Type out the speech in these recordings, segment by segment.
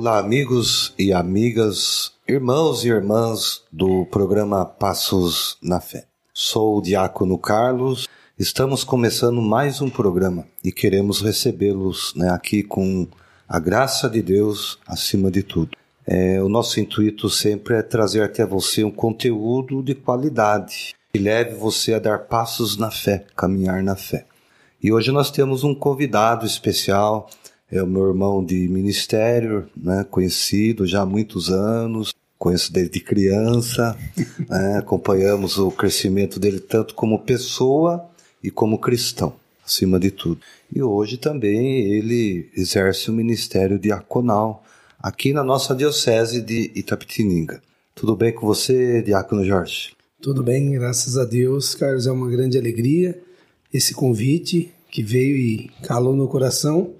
Olá, amigos e amigas, irmãos e irmãs do programa Passos na Fé. Sou o Diácono Carlos. Estamos começando mais um programa e queremos recebê-los né, aqui com a graça de Deus acima de tudo. É, o nosso intuito sempre é trazer até você um conteúdo de qualidade que leve você a dar passos na fé, caminhar na fé. E hoje nós temos um convidado especial, é o meu irmão de ministério, né, conhecido já há muitos anos, conheço desde criança, né, acompanhamos o crescimento dele tanto como pessoa e como cristão, acima de tudo. E hoje também ele exerce o ministério diaconal aqui na nossa diocese de Itapetininga. Tudo bem com você, Diácono Jorge? Tudo bem, graças a Deus, Carlos. É uma grande alegria esse convite que veio e calou no coração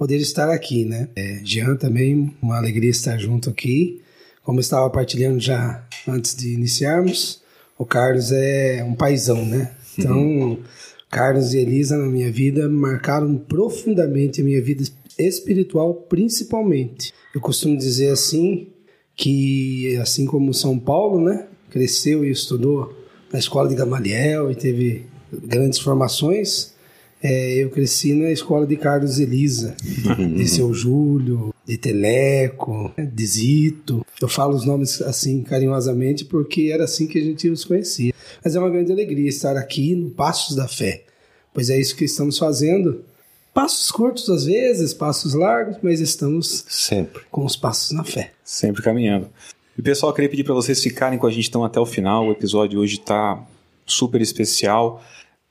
poder estar aqui, né? É, Jean também, uma alegria estar junto aqui. Como estava partilhando já antes de iniciarmos, o Carlos é um paizão, né? Então, uhum. Carlos e Elisa na minha vida marcaram profundamente a minha vida espiritual, principalmente. Eu costumo dizer assim que, assim como São Paulo, né, cresceu e estudou na escola de Gamaliel e teve grandes formações, é, eu cresci na escola de Carlos Elisa, de seu Júlio, de Teleco, de Zito. Eu falo os nomes assim carinhosamente porque era assim que a gente os conhecia. Mas é uma grande alegria estar aqui no Passos da Fé, pois é isso que estamos fazendo. Passos curtos às vezes, passos largos, mas estamos sempre com os passos na fé. Sempre caminhando. E pessoal, eu queria pedir para vocês ficarem com a gente então até o final. O episódio hoje está super especial.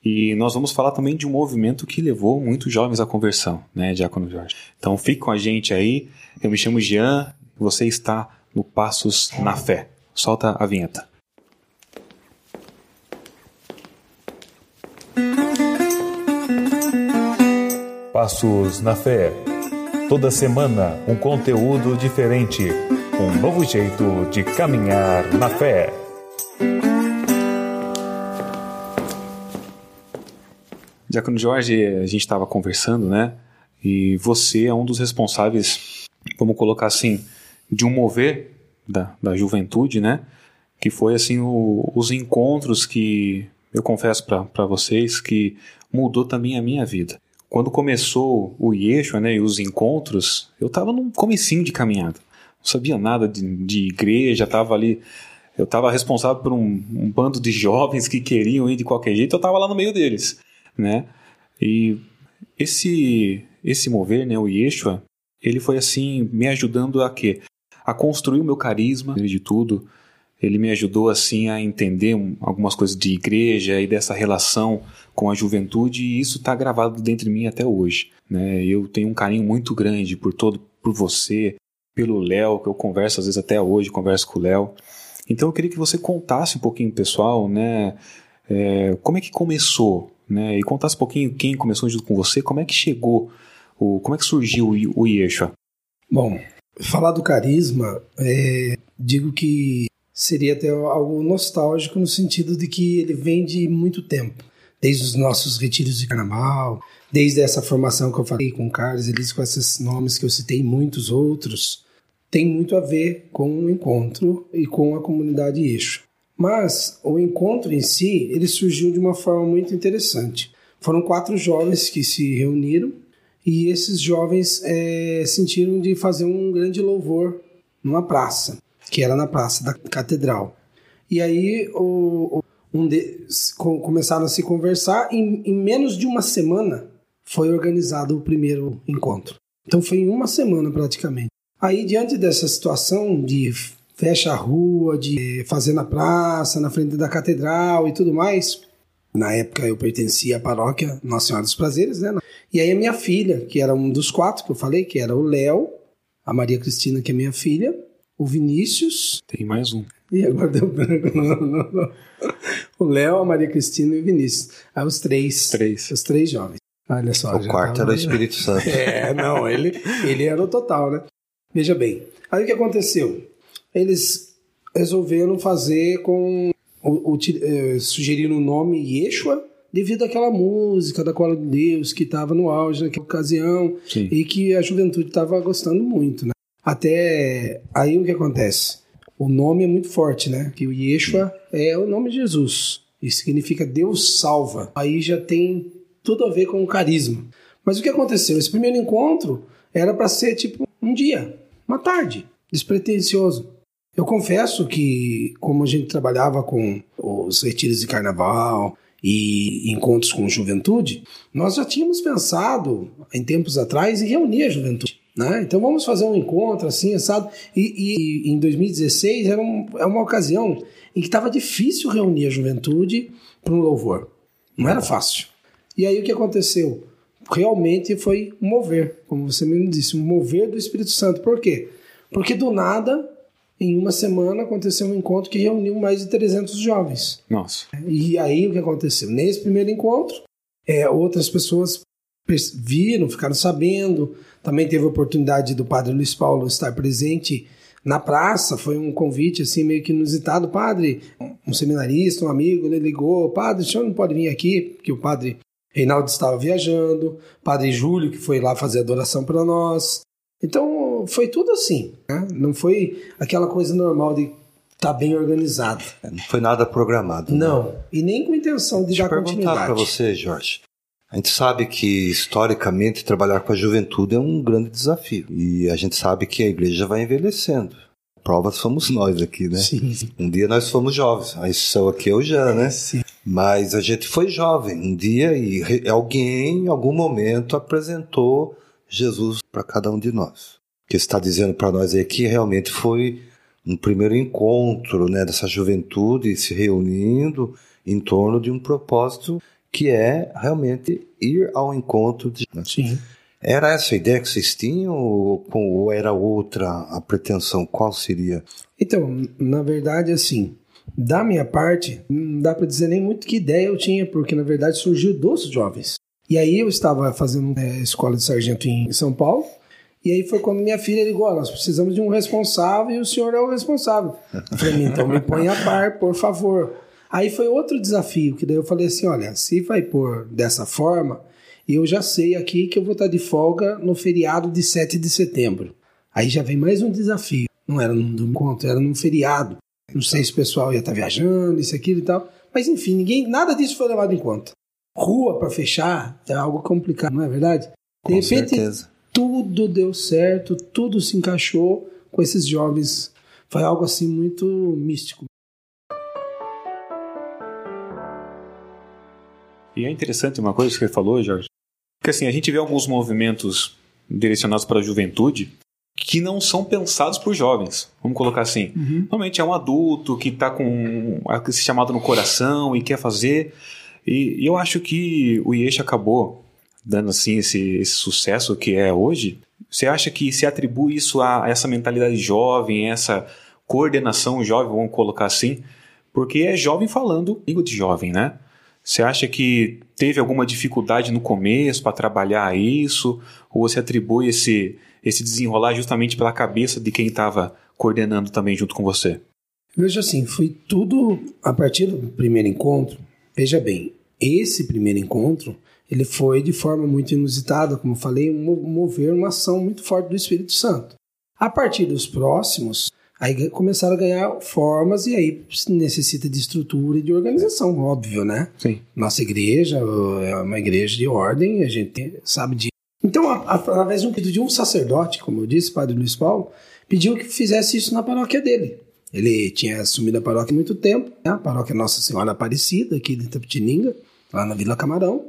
E nós vamos falar também de um movimento que levou muitos jovens à conversão, né, Diácono Jorge? Então fique com a gente aí. Eu me chamo Jean, você está no Passos na Fé. Solta a vinheta. Passos na Fé. Toda semana um conteúdo diferente, um novo jeito de caminhar na fé. Diácono Jorge, a gente estava conversando, né? E você é um dos responsáveis, vamos colocar assim, de um mover da, da juventude, né? Que foi assim o, os encontros que eu confesso para vocês que mudou também a minha vida. Quando começou o Yeshua, né, e os encontros, eu estava num comecinho de caminhada. Não sabia nada de, de igreja, estava ali eu estava responsável por um, um, bando de jovens que queriam ir de qualquer jeito, eu estava lá no meio deles né? E esse esse mover, né, o Yeshua, ele foi assim me ajudando a quê? A construir o meu carisma, de tudo. Ele me ajudou assim a entender um, algumas coisas de igreja e dessa relação com a juventude e isso está gravado dentro de mim até hoje, né? Eu tenho um carinho muito grande por todo por você, pelo Léo, que eu converso às vezes até hoje, converso com o Léo. Então eu queria que você contasse um pouquinho, pessoal, né? É, como é que começou né? E contasse um pouquinho quem começou junto com você, como é que chegou, o, como é que surgiu o, o Yeshua? Bom, falar do carisma, é, digo que seria até algo nostálgico no sentido de que ele vem de muito tempo, desde os nossos retiros de carnaval, desde essa formação que eu falei com o Carlos, eles com esses nomes que eu citei, muitos outros, tem muito a ver com o encontro e com a comunidade Eixo. Mas o encontro em si, ele surgiu de uma forma muito interessante. Foram quatro jovens que se reuniram e esses jovens é, sentiram de fazer um grande louvor numa praça, que era na praça da catedral. E aí o, um de, começaram a se conversar e em, menos de uma semana foi organizado o primeiro encontro. Então foi em uma semana praticamente. Aí diante dessa situação de fecha a rua, de fazer na praça, na frente da catedral e tudo mais. Na época eu pertencia à paróquia Nossa Senhora dos Prazeres, né? E aí a minha filha, que era um dos quatro que eu falei, que era o Léo, a Maria Cristina, que é minha filha, o Vinícius. Tem mais um. E agora deu branco. o Léo, a Maria Cristina e o Vinícius. Aí os três. Três. Os três jovens. Olha só. O quarto tava... era o Espírito Santo. é, não, ele, ele era o total, né? Veja bem. Aí o que aconteceu? Eles resolveram fazer com. O, o, eh, sugeriram o nome Yeshua devido àquela música da Cola de Deus que estava no auge naquela ocasião Sim. e que a juventude estava gostando muito. Né? Até aí o que acontece? O nome é muito forte, né? Que o Yeshua é o nome de Jesus. E significa Deus salva. Aí já tem tudo a ver com o carisma. Mas o que aconteceu? Esse primeiro encontro era para ser tipo um dia, uma tarde, despretensioso. Eu confesso que, como a gente trabalhava com os retiros de carnaval e encontros com juventude, nós já tínhamos pensado, em tempos atrás, em reunir a juventude. Né? Então vamos fazer um encontro assim, assado. E, e em 2016 era um, é uma ocasião em que estava difícil reunir a juventude para um louvor. Não era fácil. E aí o que aconteceu? Realmente foi mover, como você mesmo disse, mover do Espírito Santo. Por quê? Porque do nada, em uma semana, aconteceu um encontro que reuniu mais de 300 jovens. Nossa. E aí o que aconteceu? Nesse primeiro encontro, é, outras pessoas viram, ficaram sabendo, também teve a oportunidade do padre Luiz Paulo estar presente na praça, foi um convite assim meio que inusitado. Padre, um seminarista, um amigo, ele ligou: Padre, o senhor não pode vir aqui? Porque o padre Reinaldo estava viajando, padre Júlio, que foi lá fazer adoração para nós. Então foi tudo assim, né? não foi aquela coisa normal de estar tá bem organizado. É, não foi nada programado. Né? Não, né? e nem com intenção de Deixa dar continuidade. Para você, Jorge. A gente sabe que, historicamente, trabalhar com a juventude é um grande desafio. E a gente sabe que a igreja vai envelhecendo. A prova somos nós aqui, né? Sim, sim. Um dia nós fomos jovens. A exceção aqui é o já, né? Sim. Mas a gente foi jovem um dia e alguém, em algum momento, apresentou Jesus para cada um de nós. Que está dizendo para nós é que realmente foi um primeiro encontro né, dessa juventude se reunindo em torno de um propósito que é realmente ir ao encontro de. Sim. Era essa a ideia que vocês tinham ou, ou era outra a pretensão? Qual seria? Então, na verdade, assim, da minha parte, não dá para dizer nem muito que ideia eu tinha, porque na verdade surgiu dos jovens. E aí eu estava fazendo é, escola de sargento em São Paulo, e aí foi quando minha filha ligou: oh, nós precisamos de um responsável e o senhor é o responsável. Eu falei: então me põe a par, por favor. Aí foi outro desafio, que daí eu falei assim: olha, se vai pôr dessa forma, eu já sei aqui que eu vou estar de folga no feriado de 7 de setembro. Aí já vem mais um desafio. Não era num encontro, era num feriado. Não sei se o pessoal ia estar viajando, isso, aquilo e tal. Mas enfim, ninguém, nada disso foi levado em conta. Rua para fechar é algo complicado, não é verdade? De com repente, certeza. Tudo deu certo, tudo se encaixou com esses jovens. Foi algo assim muito místico. E é interessante uma coisa que você falou, Jorge, que assim, a gente vê alguns movimentos direcionados para a juventude que não são pensados por jovens. Vamos colocar assim. Uhum. Normalmente é um adulto que está com esse chamado no coração e quer fazer. E, e eu acho que o Iesh acabou dando assim esse, esse sucesso que é hoje. Você acha que se atribui isso a, essa mentalidade jovem, essa coordenação jovem, vamos colocar assim? Porque é jovem falando língua de jovem, né? Você acha que teve alguma dificuldade no começo para trabalhar isso? Ou você atribui esse, esse desenrolar justamente pela cabeça de quem estava coordenando também junto com você? Veja assim, foi tudo a partir do primeiro encontro. Veja bem, esse primeiro encontro ele foi de forma muito inusitada, como falei, mover uma ação muito forte do Espírito Santo. A partir dos próximos, Aí começaram a ganhar formas e aí necessita de estrutura e de organização, óbvio, né? Sim. Nossa igreja é uma igreja de ordem, a gente sabe disso. Então, através de um pedido de um sacerdote, como eu disse, Padre Luiz Paulo, pediu que fizesse isso na paróquia dele. Ele tinha assumido a paróquia há muito tempo, né? a paróquia Nossa Senhora Aparecida, aqui de Itapetininga, lá na Vila Camarão,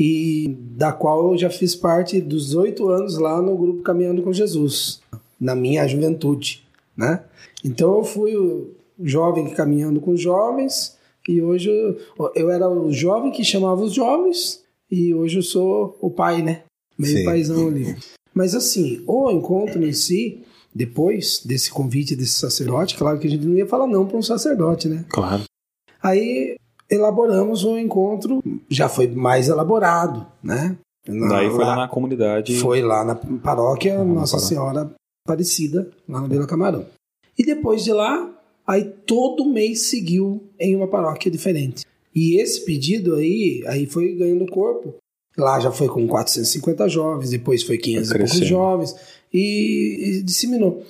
e da qual eu já fiz parte dos oito anos lá no grupo Caminhando com Jesus, na minha juventude né? Então eu fui o jovem caminhando com jovens e hoje eu, eu era o jovem que chamava os jovens e hoje eu sou o pai, né? Meio Sim. paizão ali. Mas assim, o encontro em si, depois desse convite desse sacerdote, claro que a gente não ia falar não para um sacerdote, né? Claro. Aí elaboramos um encontro, já foi mais elaborado, né? Na, Daí foi lá, lá, na comunidade. Foi lá na paróquia Nossa Senhora Aparecida, lá na Vila Camarão. E depois de lá, aí todo mês seguiu em uma paróquia diferente. E esse pedido aí, aí foi ganhando corpo. Lá já foi com 450 jovens, depois foi 500 e poucos jovens. e, e disseminou.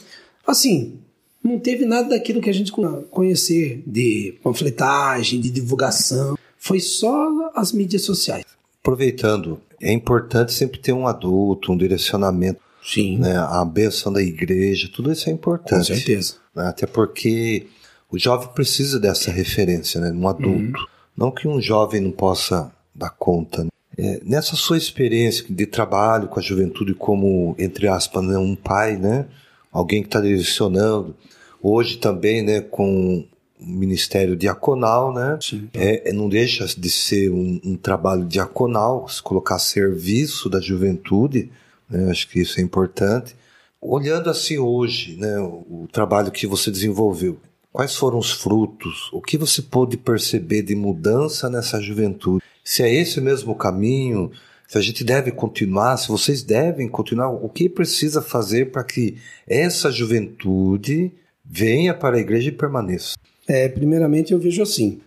Assim, não teve nada daquilo que a gente conhecer de panfletagem, de divulgação. Foi só as mídias sociais. Aproveitando, é importante sempre ter um adulto, um direcionamento. Sim. Né, a benção da igreja, tudo isso é importante. Com certeza. Né, até porque o jovem precisa dessa referência, né, um adulto. Uhum. Não que um jovem não possa dar conta. Né? É, nessa sua experiência de trabalho com a juventude como, entre aspas, né, um pai, né? Alguém que está direcionando. Hoje também, né, com o Ministério Diaconal, né? É, é, não deixa de ser um, um, trabalho diaconal, se colocar a serviço da juventude, né? Acho que isso é importante. Olhando assim hoje, né, o, o trabalho que você desenvolveu, quais foram os frutos? O que você pôde perceber de mudança nessa juventude? se é esse mesmo caminho, se a gente deve continuar, se vocês devem continuar, o que precisa fazer para que essa juventude venha para a igreja e permaneça? É, primeiramente eu vejo assim,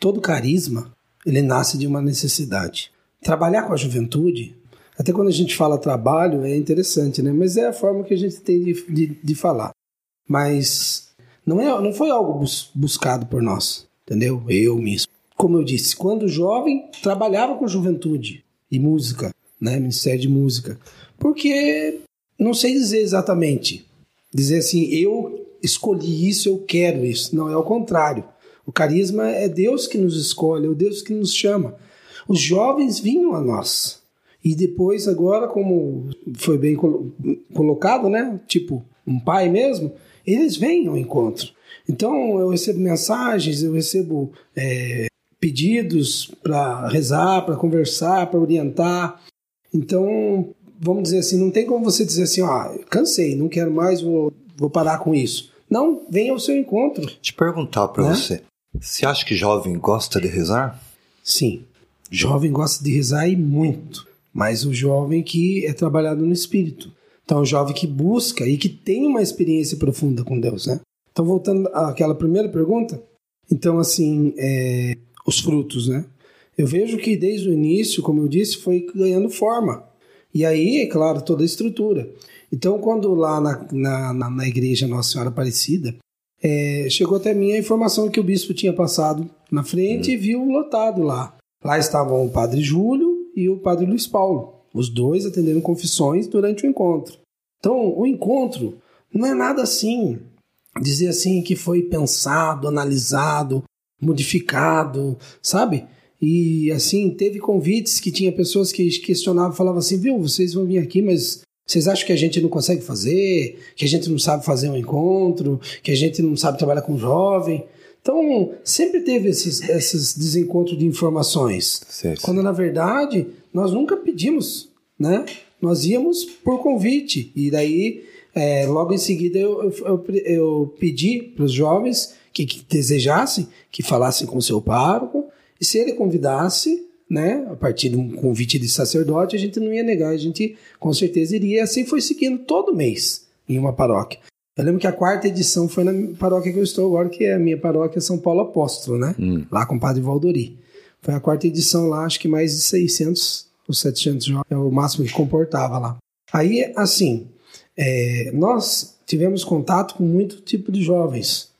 todo carisma, ele nasce de uma necessidade. Trabalhar com a juventude, até quando a gente fala trabalho, é interessante, né? Mas é a forma que a gente tem de, de, de falar. Mas não, é, não foi algo bus, buscado por nós, entendeu? Eu, mesmo como eu disse, quando jovem, trabalhava com juventude e música, né? Ministério de Música. Porque não sei dizer exatamente. Dizer assim, eu escolhi isso, eu quero isso. Não, é o contrário. O carisma é Deus que nos escolhe, é o Deus que nos chama. Os jovens vinham a nós. E depois, agora, como foi bem colocado, né? Tipo, um pai mesmo, eles vêm ao encontro. Então, eu recebo mensagens, eu recebo é, pedidos para rezar, para conversar, para orientar. Então, vamos dizer assim, não tem como você dizer assim, ah, cansei, não quero mais, vou, vou parar com isso. Não, venha ao seu encontro. Te perguntar para né? você, você acha que jovem gosta de rezar? Sim, jovem gosta de rezar e muito, mas o jovem que é trabalhado no espírito. Então, o jovem que busca e que tem uma experiência profunda com Deus, né? Então, voltando àquela primeira pergunta, então, assim, é, os frutos, né? Eu vejo que desde o início, como eu disse, foi ganhando forma. E aí, é claro, toda a estrutura. Então, quando lá na, na, na igreja Nossa Senhora Aparecida, é, chegou até mim a informação que o bispo tinha passado na frente e viu lotado lá. Lá estavam o padre Júlio e o padre Luiz Paulo, os dois atendendo confissões durante o encontro. Então, o encontro não é nada assim, dizer assim que foi pensado, analisado, modificado, sabe? E assim, teve convites que tinha pessoas que questionavam, falavam assim, viu, vocês vão vir aqui, mas vocês acham que a gente não consegue fazer? Que a gente não sabe fazer um encontro? Que a gente não sabe trabalhar com jovem? Então, sempre teve esses, esses desencontros de informações. Certo. Quando, na verdade, nós nunca pedimos, né? Nós íamos por convite. E daí, é, logo em seguida, eu, eu, eu pedi para os jovens que, que desejassem que falassem com o seu pároco, e se ele convidasse, né, a partir de um convite de sacerdote, a gente não ia negar, a gente com certeza iria. E assim foi seguindo todo mês em uma paróquia. Eu lembro que a quarta edição foi na paróquia que eu estou agora, que é a minha paróquia São Paulo Apóstolo, né? Hum. Lá com o Padre Valdori. Foi a quarta edição lá, acho que mais de 600 ou 700 jovens, é o máximo que comportava lá. Aí, assim, é, nós tivemos contato com muito tipo de jovens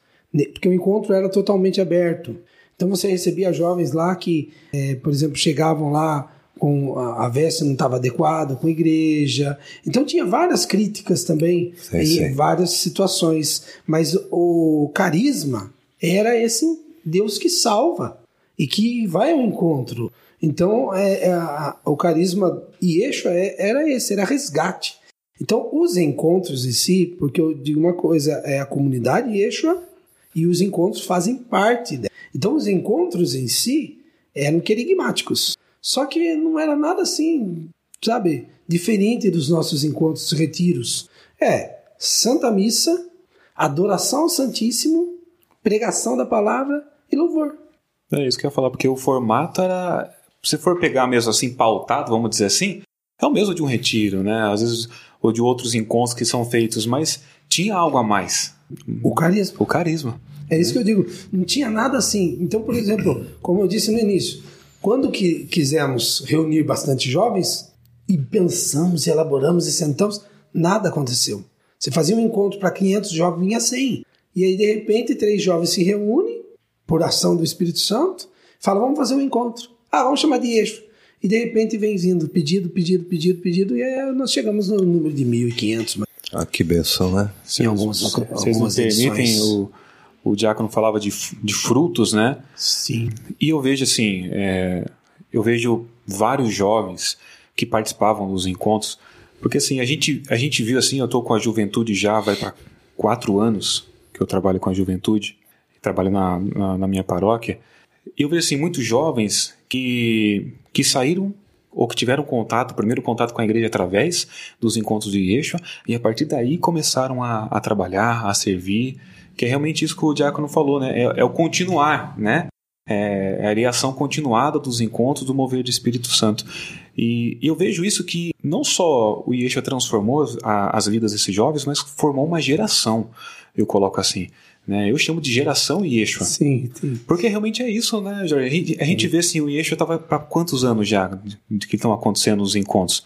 porque o encontro era totalmente aberto. Então você recebia jovens lá que, é, por exemplo, chegavam lá com a, a veste não estava adequada com a igreja. Então tinha várias críticas também sim. várias situações. Mas o carisma era esse Deus que salva e que vai ao encontro. Então é, é a, o carisma e eixo é, era esse, era resgate. Então os encontros em si, porque eu digo uma coisa, é a comunidade eixo e os encontros fazem parte dela. Então, os encontros em si eram querigmáticos. Só que não era nada assim, sabe, diferente dos nossos encontros retiros. É Santa Missa, adoração ao Santíssimo, pregação da palavra e louvor. É isso que eu ia falar, porque o formato era. Se for pegar mesmo assim, pautado, vamos dizer assim, é o mesmo de um retiro, né? Às vezes, ou de outros encontros que são feitos, mas tinha algo a mais. O carisma. O carisma. É isso que eu digo. Não tinha nada assim. Então, por exemplo, como eu disse no início, quando que quisemos reunir bastante jovens e pensamos, e elaboramos e sentamos, nada aconteceu. Você fazia um encontro para 500 jovens, vinha 100. E aí, de repente, três jovens se reúnem, por ação do Espírito Santo, falam, vamos fazer um encontro. Ah, vamos chamar de eixo. E de repente vem vindo pedido, pedido, pedido, pedido, e aí nós chegamos no número de 1.500. Ah, que benção, né? Em algumas, Vocês não algumas permitem, edições. o, o diácono falava de, de frutos, né? Sim. E eu vejo assim, é, eu vejo vários jovens que participavam dos encontros, porque assim, a gente, a gente viu assim, eu estou com a juventude já, vai para quatro anos que eu trabalho com a juventude, trabalho na, na, na minha paróquia, e eu vejo assim, muitos jovens que, que saíram ou que tiveram contato, primeiro contato com a igreja através dos encontros de Yeshua, e a partir daí começaram a, a trabalhar, a servir, que é realmente isso que o diácono falou, né? É, é o continuar, né? É, é a aliação continuada dos encontros do mover do Espírito Santo. E, e eu vejo isso que não só o Yeshua transformou a, as vidas desses jovens, mas formou uma geração, eu coloco assim. Né? Eu chamo de geração Yeshua. Sim, sim. Porque realmente é isso, né, Jorge? A gente, a gente vê assim, o Yeshua estava para quantos anos já de que estão acontecendo os encontros?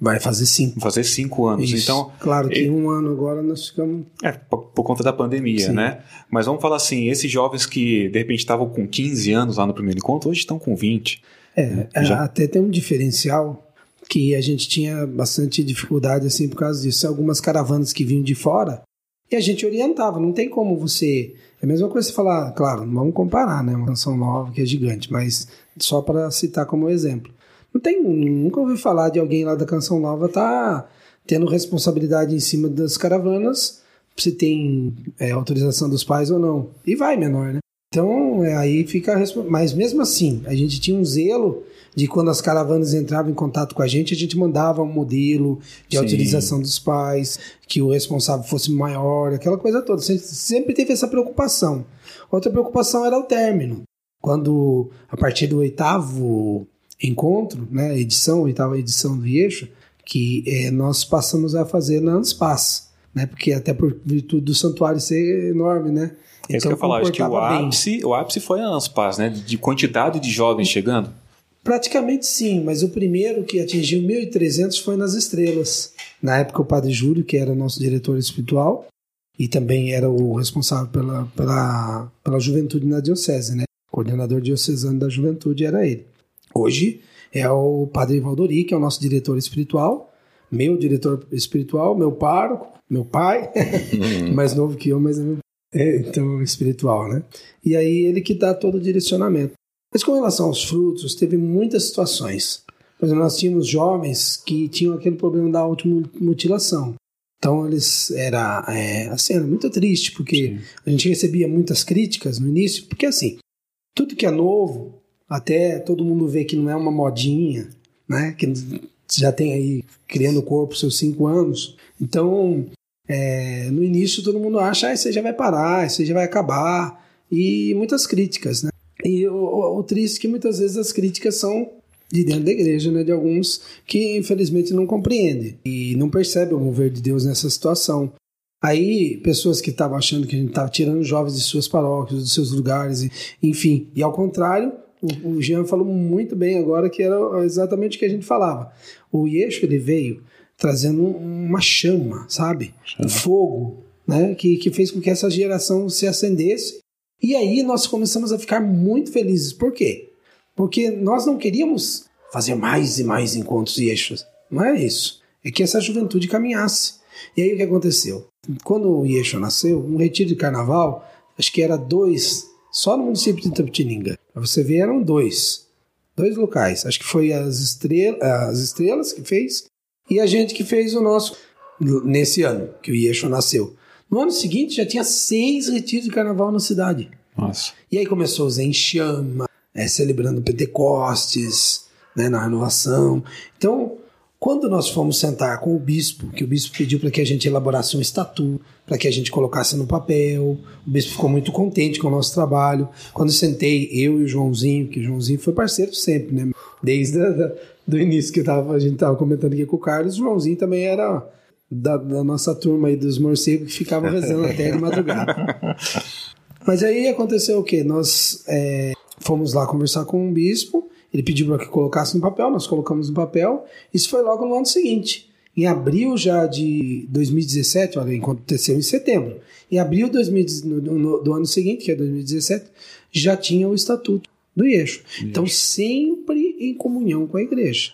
Vai fazer cinco. Vai fazer cinco anos. Isso. Então, claro que um ano agora nós ficamos. é, por, por conta da pandemia, Sim. né? Mas vamos falar assim, esses jovens que de repente estavam com 15 anos lá no primeiro encontro, hoje estão com 20. É, é, Já. até tem um diferencial que a gente tinha bastante dificuldade assim por causa disso. Algumas caravanas que vinham de fora e a gente orientava. Não tem como você. É a mesma coisa você falar, claro, não vamos comparar, né? Uma canção nova que é gigante, mas só para citar como exemplo. Não tem, nunca ouvi falar de alguém lá da canção nova tá tendo responsabilidade em cima das caravanas, se tem é, autorização dos pais ou não. E vai menor, né? Então, é, aí fica Mas mesmo assim, a gente tinha um zelo de quando as caravanas entravam em contato com a gente, a gente mandava um modelo de Sim. autorização dos pais, que o responsável fosse maior, aquela coisa toda. Sempre- Sempre teve essa preocupação. Outra preocupação era o término. Quando, a partir do oitavo encontro, né, edição, oitava edição do Eixo, que eh, nós passamos a fazer na Anspaz, né, porque até por virtude do santuário ser enorme, né? É isso que eu ia falar, acho que o bem. ápice, o ápice foi a Anspaz, né? De quantidade de jovens chegando. Praticamente sim, mas o primeiro que atingiu 1.300 foi nas estrelas. Na época, o Padre Júlio, que era nosso diretor espiritual, e também era o responsável pela, pela, pela juventude na diocese, né? O coordenador diocesano da juventude era ele. Hoje é o Padre Valdori, que é o nosso diretor espiritual, meu diretor espiritual, meu pároco, meu pai, mais novo que eu, mas é, meu- é, então espiritual, né? E aí ele que dá todo o direcionamento. Mas com relação aos frutos, teve muitas situações. Por exemplo, nós tínhamos jovens que tinham aquele problema da automutilação. Então eles era é, assim, era muito triste porque a gente recebia muitas críticas no início, porque assim, tudo que é novo, até todo mundo vê que não é uma modinha, né? Que já tem aí criando o corpo seus cinco anos. Então, é, no início todo mundo acha, ah, isso aí já vai parar, isso aí já vai acabar. E muitas críticas, né? E o, o- triste é que muitas vezes as críticas são de dentro da igreja, né? De alguns que infelizmente não compreendem e não percebem o mover de Deus nessa situação. Aí, pessoas que estavam achando que a gente estava tirando jovens de suas paróquias, dos seus lugares, enfim. E ao contrário, o, o Jean falou muito bem agora que era exatamente o que a gente falava. O Yeshua, ele veio trazendo um- uma chama, sabe? Um fogo, né? Que, que fez com que essa geração se acendesse. E aí nós começamos a ficar muito felizes. Por quê? Porque nós não queríamos fazer mais e mais encontros Yeshuas. Não é isso. É que essa juventude caminhasse. E aí o que aconteceu? Quando o Yeshua nasceu, um retiro de carnaval, acho que era dois, só no município de Itapetininga. Pra você ver, eram dois. Dois locais. Acho que foi as, estrela, as estrelas que fez e a gente que fez o nosso nesse ano, que o Yeshua nasceu. No ano seguinte já tinha seis retiros de carnaval na cidade. Nossa. E aí começou o Zé em Chama, é, celebrando Pentecostes, né, na renovação. Então, quando nós fomos sentar com o bispo, que o bispo pediu para que a gente elaborasse um estatuto, para que a gente colocasse no papel, o bispo ficou muito contente com o nosso trabalho. Quando sentei, eu e o Joãozinho, que o Joãozinho foi parceiro sempre, né? Desde a, do início que tava, a gente estava comentando aqui com o Carlos, o Joãozinho também era da, da nossa turma aí dos morcegos que ficavam rezando até de madrugada. Mas aí aconteceu o quê? Nós é, fomos lá conversar com um bispo, ele pediu para que colocasse no papel, nós colocamos no papel, isso foi logo no ano seguinte. Em abril já de 2017, olha, aconteceu em setembro. Em abril 2000, no, do ano seguinte, que é 2017, já tinha o estatuto do eixo. Então, sempre em comunhão com a igreja.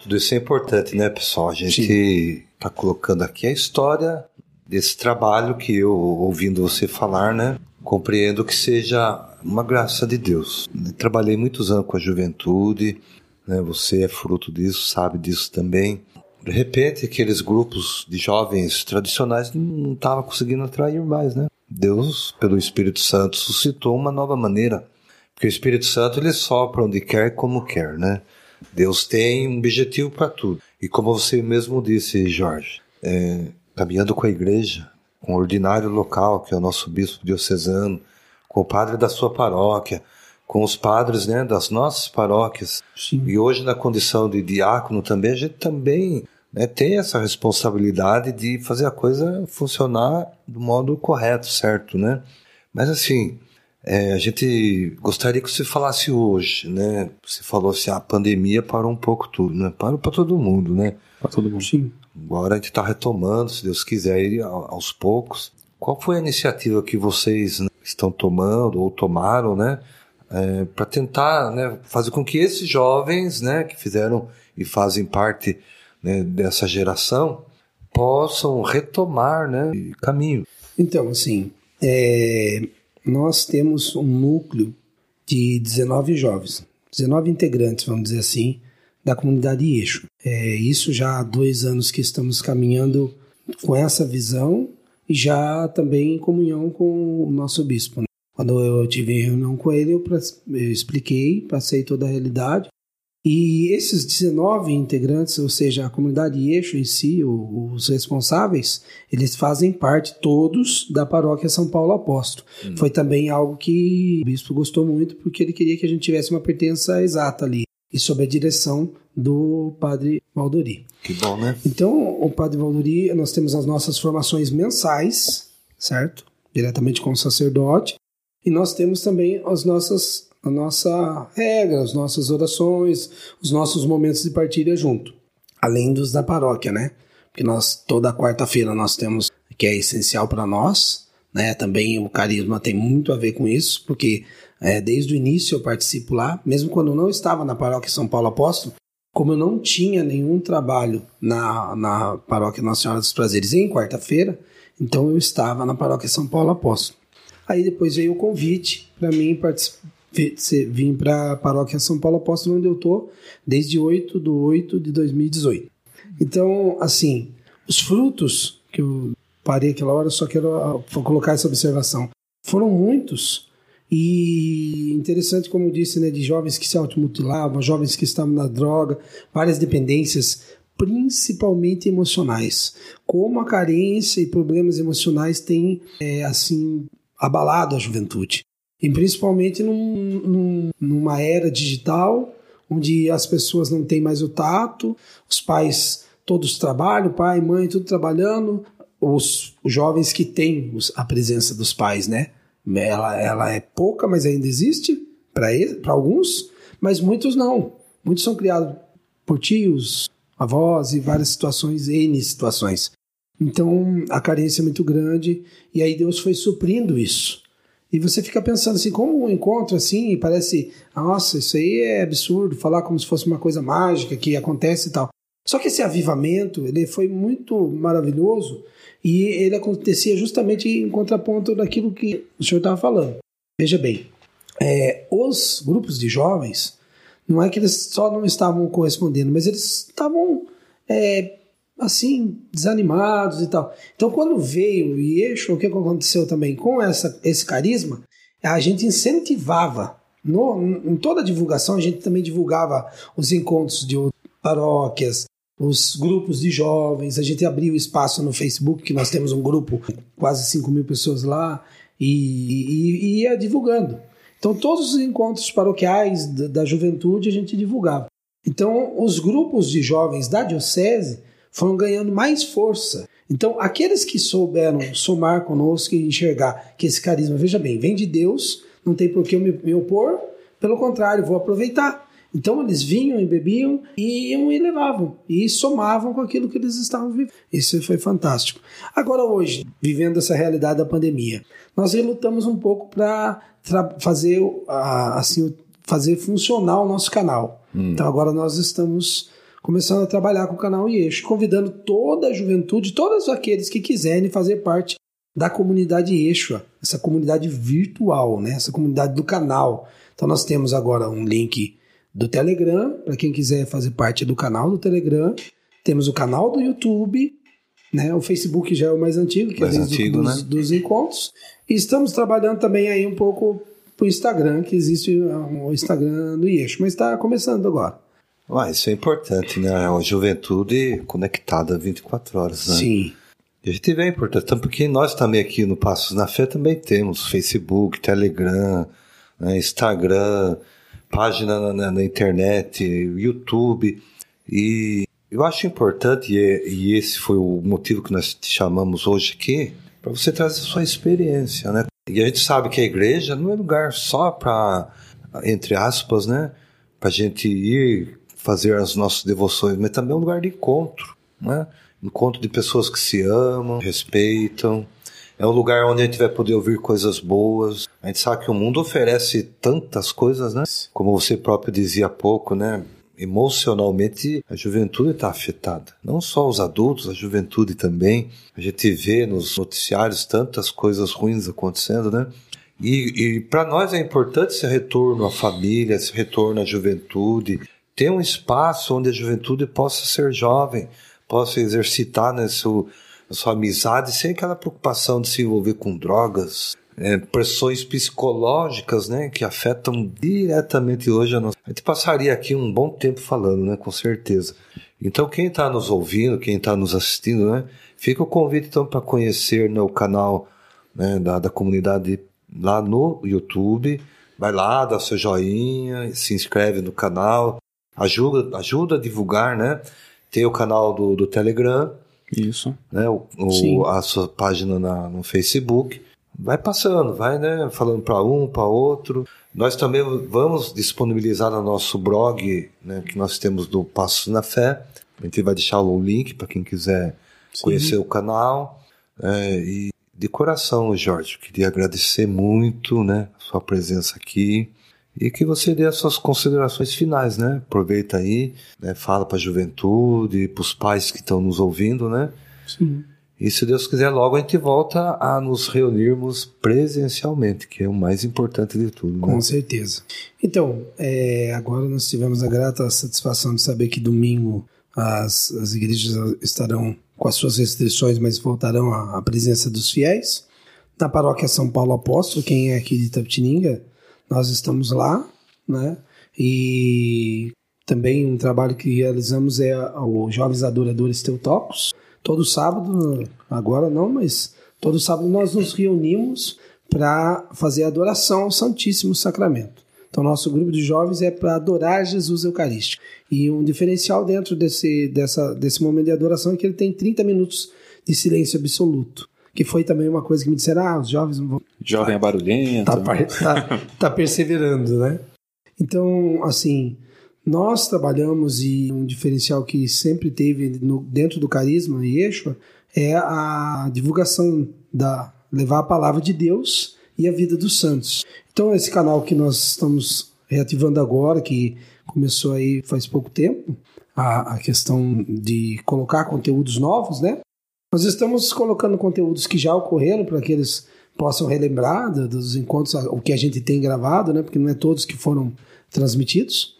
Tudo isso é importante, né, pessoal? A gente está colocando aqui a história desse trabalho que eu, ouvindo você falar, né, compreendo que seja uma graça de Deus. trabalhei muitos anos com a juventude, né, você é fruto disso, sabe disso também. De repente, aqueles grupos de jovens tradicionais não estavam conseguindo atrair mais, né? Deus, pelo Espírito Santo, suscitou uma nova maneira. Porque o Espírito Santo, ele sopra onde quer, como quer, né? Deus tem um objetivo para tudo. E como você mesmo disse, Jorge, é, caminhando com a igreja, com o ordinário local, que é o nosso bispo diocesano, com o padre da sua paróquia, com os padres né, das nossas paróquias. Sim. E hoje, na condição de diácono também, a gente também né, tem essa responsabilidade de fazer a coisa funcionar do modo correto, certo, né? Mas assim, é, a gente gostaria que você falasse hoje, né? Você falou assim, a pandemia parou um pouco tudo, né? Parou para todo mundo, né? Para todo mundo. Sim. Agora a gente está retomando, se Deus quiser, ir aos poucos. Qual foi a iniciativa que vocês né, estão tomando ou tomaram, né? É, para tentar né, fazer com que esses jovens, né, que fizeram e fazem parte né, dessa geração, possam retomar né, caminho. Então, assim, é, nós temos um núcleo de 19 jovens, 19 integrantes, vamos dizer assim, da comunidade Eixo. É, isso já há dois anos que estamos caminhando com essa visão e já também em comunhão com o nosso bispo. Né? Quando eu tive reunião com ele, eu, eu expliquei, passei toda a realidade e esses 19 integrantes, ou seja, a comunidade eixo em si, os responsáveis, eles fazem parte todos da paróquia São Paulo Apóstolo. Hum. Foi também algo que o bispo gostou muito, porque ele queria que a gente tivesse uma pertença exata ali, e sob a direção do padre Valdori. Que bom, né? Então, o padre Valdori, nós temos as nossas formações mensais, certo? Diretamente com o sacerdote, e nós temos também as nossas a nossa regra, as nossas orações, os nossos momentos de partilha junto, além dos da paróquia, né? Porque nós toda quarta-feira nós temos que é essencial para nós, né? Também o carisma tem muito a ver com isso, porque é, desde o início eu participo lá, mesmo quando eu não estava na paróquia São Paulo Apóstolo, como eu não tinha nenhum trabalho na, na paróquia Nossa Senhora dos Prazeres em quarta-feira, então eu estava na paróquia São Paulo Apóstolo. Aí depois veio o convite para mim participar vim para a paróquia São Paulo Apóstolo, onde eu estou desde 8 de 8 de 2018. Então, assim, os frutos que eu parei aquela hora, só quero ah, colocar essa observação. Foram muitos e interessante, como eu disse, né, de jovens que se automutilavam, jovens que estavam na droga, várias dependências, principalmente emocionais. Como a carência e problemas emocionais têm, é, assim, abalado a juventude e principalmente num, num, numa era digital, onde as pessoas não têm mais o tato, os pais todos trabalham, pai, mãe, tudo trabalhando, os, os jovens que têm a presença dos pais, né? Ela, ela é pouca, mas ainda existe para alguns, mas muitos não. Muitos são criados por tios, avós e várias situações, N situações. Então a carência é muito grande e aí Deus foi suprindo isso. E você fica pensando assim, como um encontro assim, parece, nossa, isso aí é absurdo, falar como se fosse uma coisa mágica que acontece e tal. Só que esse avivamento, ele foi muito maravilhoso e ele acontecia justamente em contraponto daquilo que o senhor estava falando. Veja bem, é, os grupos de jovens, não é que eles só não estavam correspondendo, mas eles estavam é, assim, desanimados e tal. Então, quando veio o Yeshua, o que aconteceu também com essa, esse carisma, a gente incentivava, no, em toda a divulgação, a gente também divulgava os encontros de paróquias, os grupos de jovens, a gente abriu espaço no Facebook, que nós temos um grupo, quase 5 mil pessoas lá, e, e, e ia divulgando. Então, todos os encontros paroquiais da, da juventude a gente divulgava. Então, os grupos de jovens da diocese foram ganhando mais força. Então, aqueles que souberam somar conosco e enxergar que esse carisma, veja bem, vem de Deus, não tem por que eu me, me opor, pelo contrário, vou aproveitar. Então eles vinham e bebiam e iam e levavam e somavam com aquilo que eles estavam vivendo. Isso foi fantástico. Agora hoje, vivendo essa realidade da pandemia, nós relutamos um pouco para fazer assim fazer funcionar o nosso canal. Hum. Então agora nós estamos começando a trabalhar com o canal Eixo, convidando toda a juventude, todos aqueles que quiserem fazer parte da comunidade Eixo, essa comunidade virtual, né? essa comunidade do canal. Então nós temos agora um link do Telegram, para quem quiser fazer parte do canal do Telegram. Temos o canal do YouTube, né? o Facebook já é o mais antigo, que é mais é antigo, dos, né? dos encontros. E estamos trabalhando também aí um pouco para o Instagram, que existe o Instagram do Eixo, mas está começando agora. Ah, isso é importante, né? É uma juventude conectada 24 horas, né? Sim. E a gente vê a importância, tanto porque nós também aqui no Passos na Fé também temos Facebook, Telegram, né, Instagram, página na, na, internet, YouTube. E eu acho importante, e, e esse foi o motivo que nós te chamamos hoje aqui, para você trazer a sua experiência, né? E a gente sabe que a igreja não é lugar só para, entre aspas, né? Para gente ir fazer as nossas devoções, mas também é um lugar de encontro, né? Encontro de pessoas que se amam, respeitam. É um lugar onde a gente vai poder ouvir coisas boas. A gente sabe que o mundo oferece tantas coisas, né? Como você próprio dizia há pouco, né? emocionalmente a juventude está afetada. Não só os adultos, a juventude também. A gente vê nos noticiários tantas coisas ruins acontecendo, né? E, e para nós é importante esse retorno à família, esse retorno à juventude, ter um espaço onde a juventude possa ser jovem, possa exercitar né, seu, a sua amizade sem aquela preocupação de se envolver com drogas, é, pressões psicológicas, né, que afetam diretamente hoje a nossa. A gente passaria aqui um bom tempo falando, né, com certeza. Então, quem está nos ouvindo, quem está nos assistindo, né, fica o convite então para conhecer né, o canal né, da, da comunidade lá no YouTube. Vai lá, dá seu joinha, se inscreve no canal, ajuda, ajuda a divulgar, né? Tem o canal do, do Telegram. Isso. Né? O, o a sua página na, no Facebook. Vai passando, vai né? falando para um, para outro. Nós também vamos disponibilizar no nosso blog, né, que nós temos do Passos na Fé. A gente vai deixar o link para quem quiser Sim. conhecer o canal. É, e de coração, Jorge, queria agradecer muito né, a sua presença aqui. E que você dê as suas considerações finais, né? Aproveita aí, né? fala para a juventude, para os pais que estão nos ouvindo, né? Sim. E se Deus quiser, logo a gente volta a nos reunirmos presencialmente, que é o mais importante de tudo. Né? Com certeza. Então, é, agora nós tivemos a grata satisfação de saber que domingo as, as igrejas estarão com as suas restrições, mas voltarão à, à presença dos fiéis. Na paróquia São Paulo Apóstolo, quem é aqui de Tapetininga, nós estamos lá, né? E também um trabalho que realizamos é o Jovens Adoradores Teutocos. Todo sábado, agora não, mas todo sábado nós nos reunimos para fazer adoração ao Santíssimo Sacramento. Então, nosso grupo de jovens é para adorar Jesus Eucarístico. E um diferencial dentro desse, dessa, desse momento de adoração é que ele tem 30 minutos de silêncio absoluto que foi também uma coisa que me disseram, ah, os jovens não vão... Jovem é barulhento. Tá, tá, tá perseverando, né? Então, assim, nós trabalhamos e um diferencial que sempre teve no, dentro do carisma e eixo é a divulgação da levar a palavra de Deus e a vida dos santos. Então esse canal que nós estamos reativando agora, que começou aí faz pouco tempo, a, a questão de colocar conteúdos novos, né? Nós estamos colocando conteúdos que já ocorreram para que eles possam relembrar dos encontros, o que a gente tem gravado, né? Porque não é todos que foram transmitidos.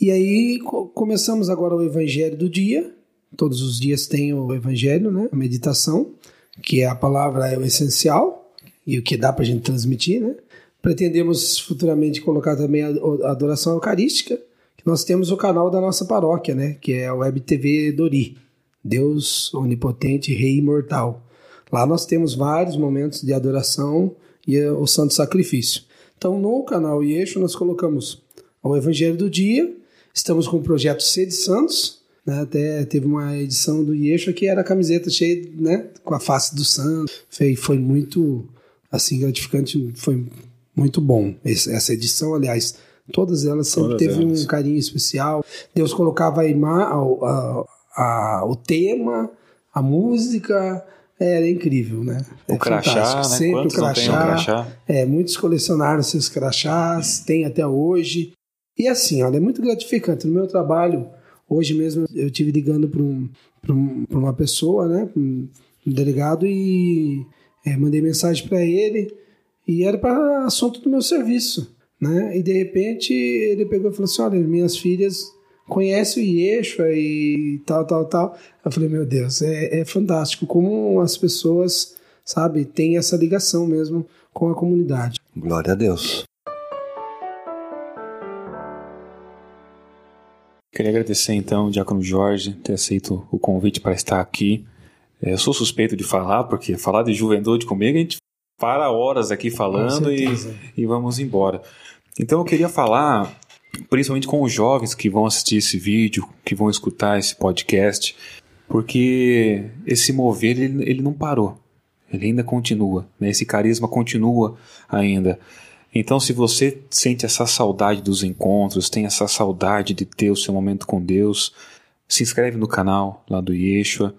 E aí começamos agora o Evangelho do dia. Todos os dias tem o Evangelho, né? A meditação, que é a palavra é o essencial e o que dá para a gente transmitir, né? Pretendemos futuramente colocar também a adoração eucarística, nós temos o canal da nossa paróquia, né? Que é a Web TV Dori. Deus onipotente, Rei imortal. Lá nós temos vários momentos de adoração e o santo sacrifício. Então, no canal Yeshu, nós colocamos o Evangelho do Dia, estamos com o projeto Sede Santos, né? até teve uma edição do Yeshu que era a camiseta cheia, né, com a face do santo, foi, foi muito, assim, gratificante, foi muito bom essa edição, aliás, Todas elas sempre Todas teve elas. um carinho especial. Deus colocava a ima a- a- a- o tema, a música, era incrível, né? O É crachá, fantástico. né? Sempre Quantos o tem um crachá. crachá? É, muitos colecionaram seus crachás, tem até hoje. E assim, olha, é muito gratificante. No meu trabalho, hoje mesmo, eu tive ligando para um, pra um, pra uma pessoa, né, um, um delegado, e é, mandei mensagem para ele, e era para assunto do meu serviço. Né? E de repente ele pegou e falou assim: Olha, minhas filhas conhecem o Yeshua e tal, tal, tal. Eu falei: Meu Deus, é, é fantástico como as pessoas, sabe, têm essa ligação mesmo com a comunidade. Glória a Deus. Queria agradecer então Diácono Jorge ter aceito o convite para estar aqui. É, Eu sou suspeito de falar, porque falar de juventude comigo, a gente para horas aqui falando e, e vamos embora. Então eu queria falar, principalmente com os jovens que vão assistir esse vídeo, que vão escutar esse podcast, porque esse mover ele, ele não parou, ele ainda continua, né? esse carisma continua ainda. Então, se você sente essa saudade dos encontros, tem essa saudade de ter o seu momento com Deus, se inscreve no canal lá do Yeshua,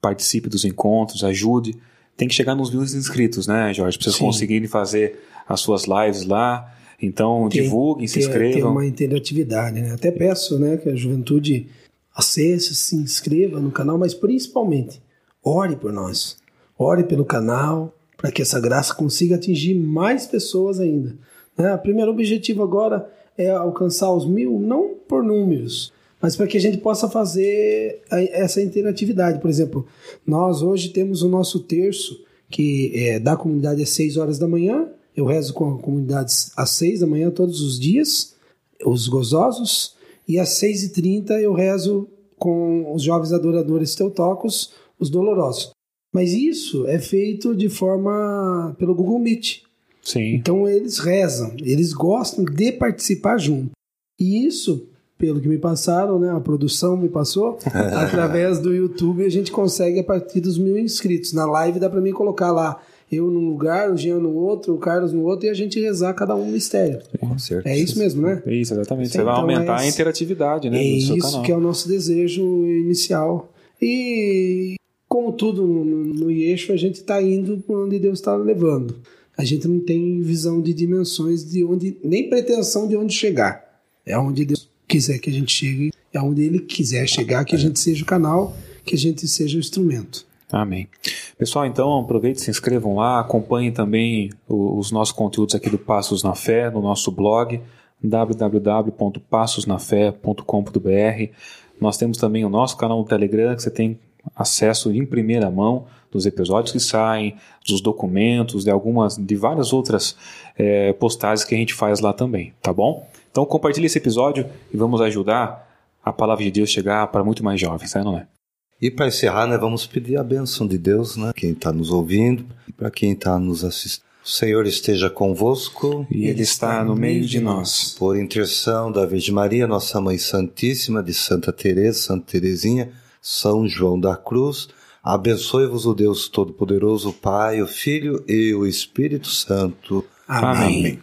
participe dos encontros, ajude. Tem que chegar nos mil inscritos, né, Jorge? Pra vocês Sim. conseguirem fazer as suas lives lá. Então, Tem- divulguem, se inscrevam. uma interatividade, né? Até peço, né, que a juventude acesse, se inscreva no canal, mas principalmente ore por nós, ore pelo canal, para que essa graça consiga atingir mais pessoas ainda. Né? O primeiro objetivo agora é alcançar os mil, não por números, mas para que a gente possa fazer essa interatividade. Por exemplo, nós hoje temos o nosso terço, que é da comunidade às 6 horas da manhã. Eu rezo com a comunidade às 6 da manhã todos os dias, os gozosos. E às 6h30 eu rezo com os jovens adoradores teutocos, os dolorosos. Mas isso é feito de forma pelo Google Meet. Sim. Então eles rezam, eles gostam de participar junto. E isso, pelo que me passaram, né, a produção me passou, através do YouTube a gente consegue a partir dos mil inscritos. Na live dá para mim colocar lá eu num lugar, o Jean no outro, o Carlos no outro e a gente rezar cada um um mistério. Com certeza. É isso mesmo, né? Isso, exatamente. Você Então, vai aumentar é a interatividade né, É isso que é o nosso desejo inicial. E como tudo no, no, no Yeshua, a gente está indo por onde Deus está levando. A gente não tem visão de dimensões de onde, nem pretensão de onde chegar. É onde Deus quiser que a gente chegue, é onde Ele quiser chegar, que a gente seja o canal, que a gente seja o instrumento. Amém. Pessoal, então aproveitem, se inscrevam lá, acompanhem também os nossos conteúdos aqui do Passos na Fé no nosso blog www.passosnafé.com.br. Nós temos também o nosso canal no Telegram, que você tem acesso em primeira mão dos episódios que saem, dos documentos, de algumas, de várias outras eh, postagens que a gente faz lá também, tá bom? Então compartilhe esse episódio e vamos ajudar a palavra de Deus chegar para muito mais jovens, né, não é? E para encerrar, né, vamos pedir a bênção de Deus, né? Quem está nos ouvindo e para quem está nos assistindo. O Senhor esteja convosco. E Ele está no meio de nós. Por intercessão da Virgem Maria, nossa Mãe Santíssima, de Santa Teresa, Santa Teresinha, São João da Cruz, abençoe-vos o Deus Todo-Poderoso, o Pai, o Filho e o Espírito Santo. Amém.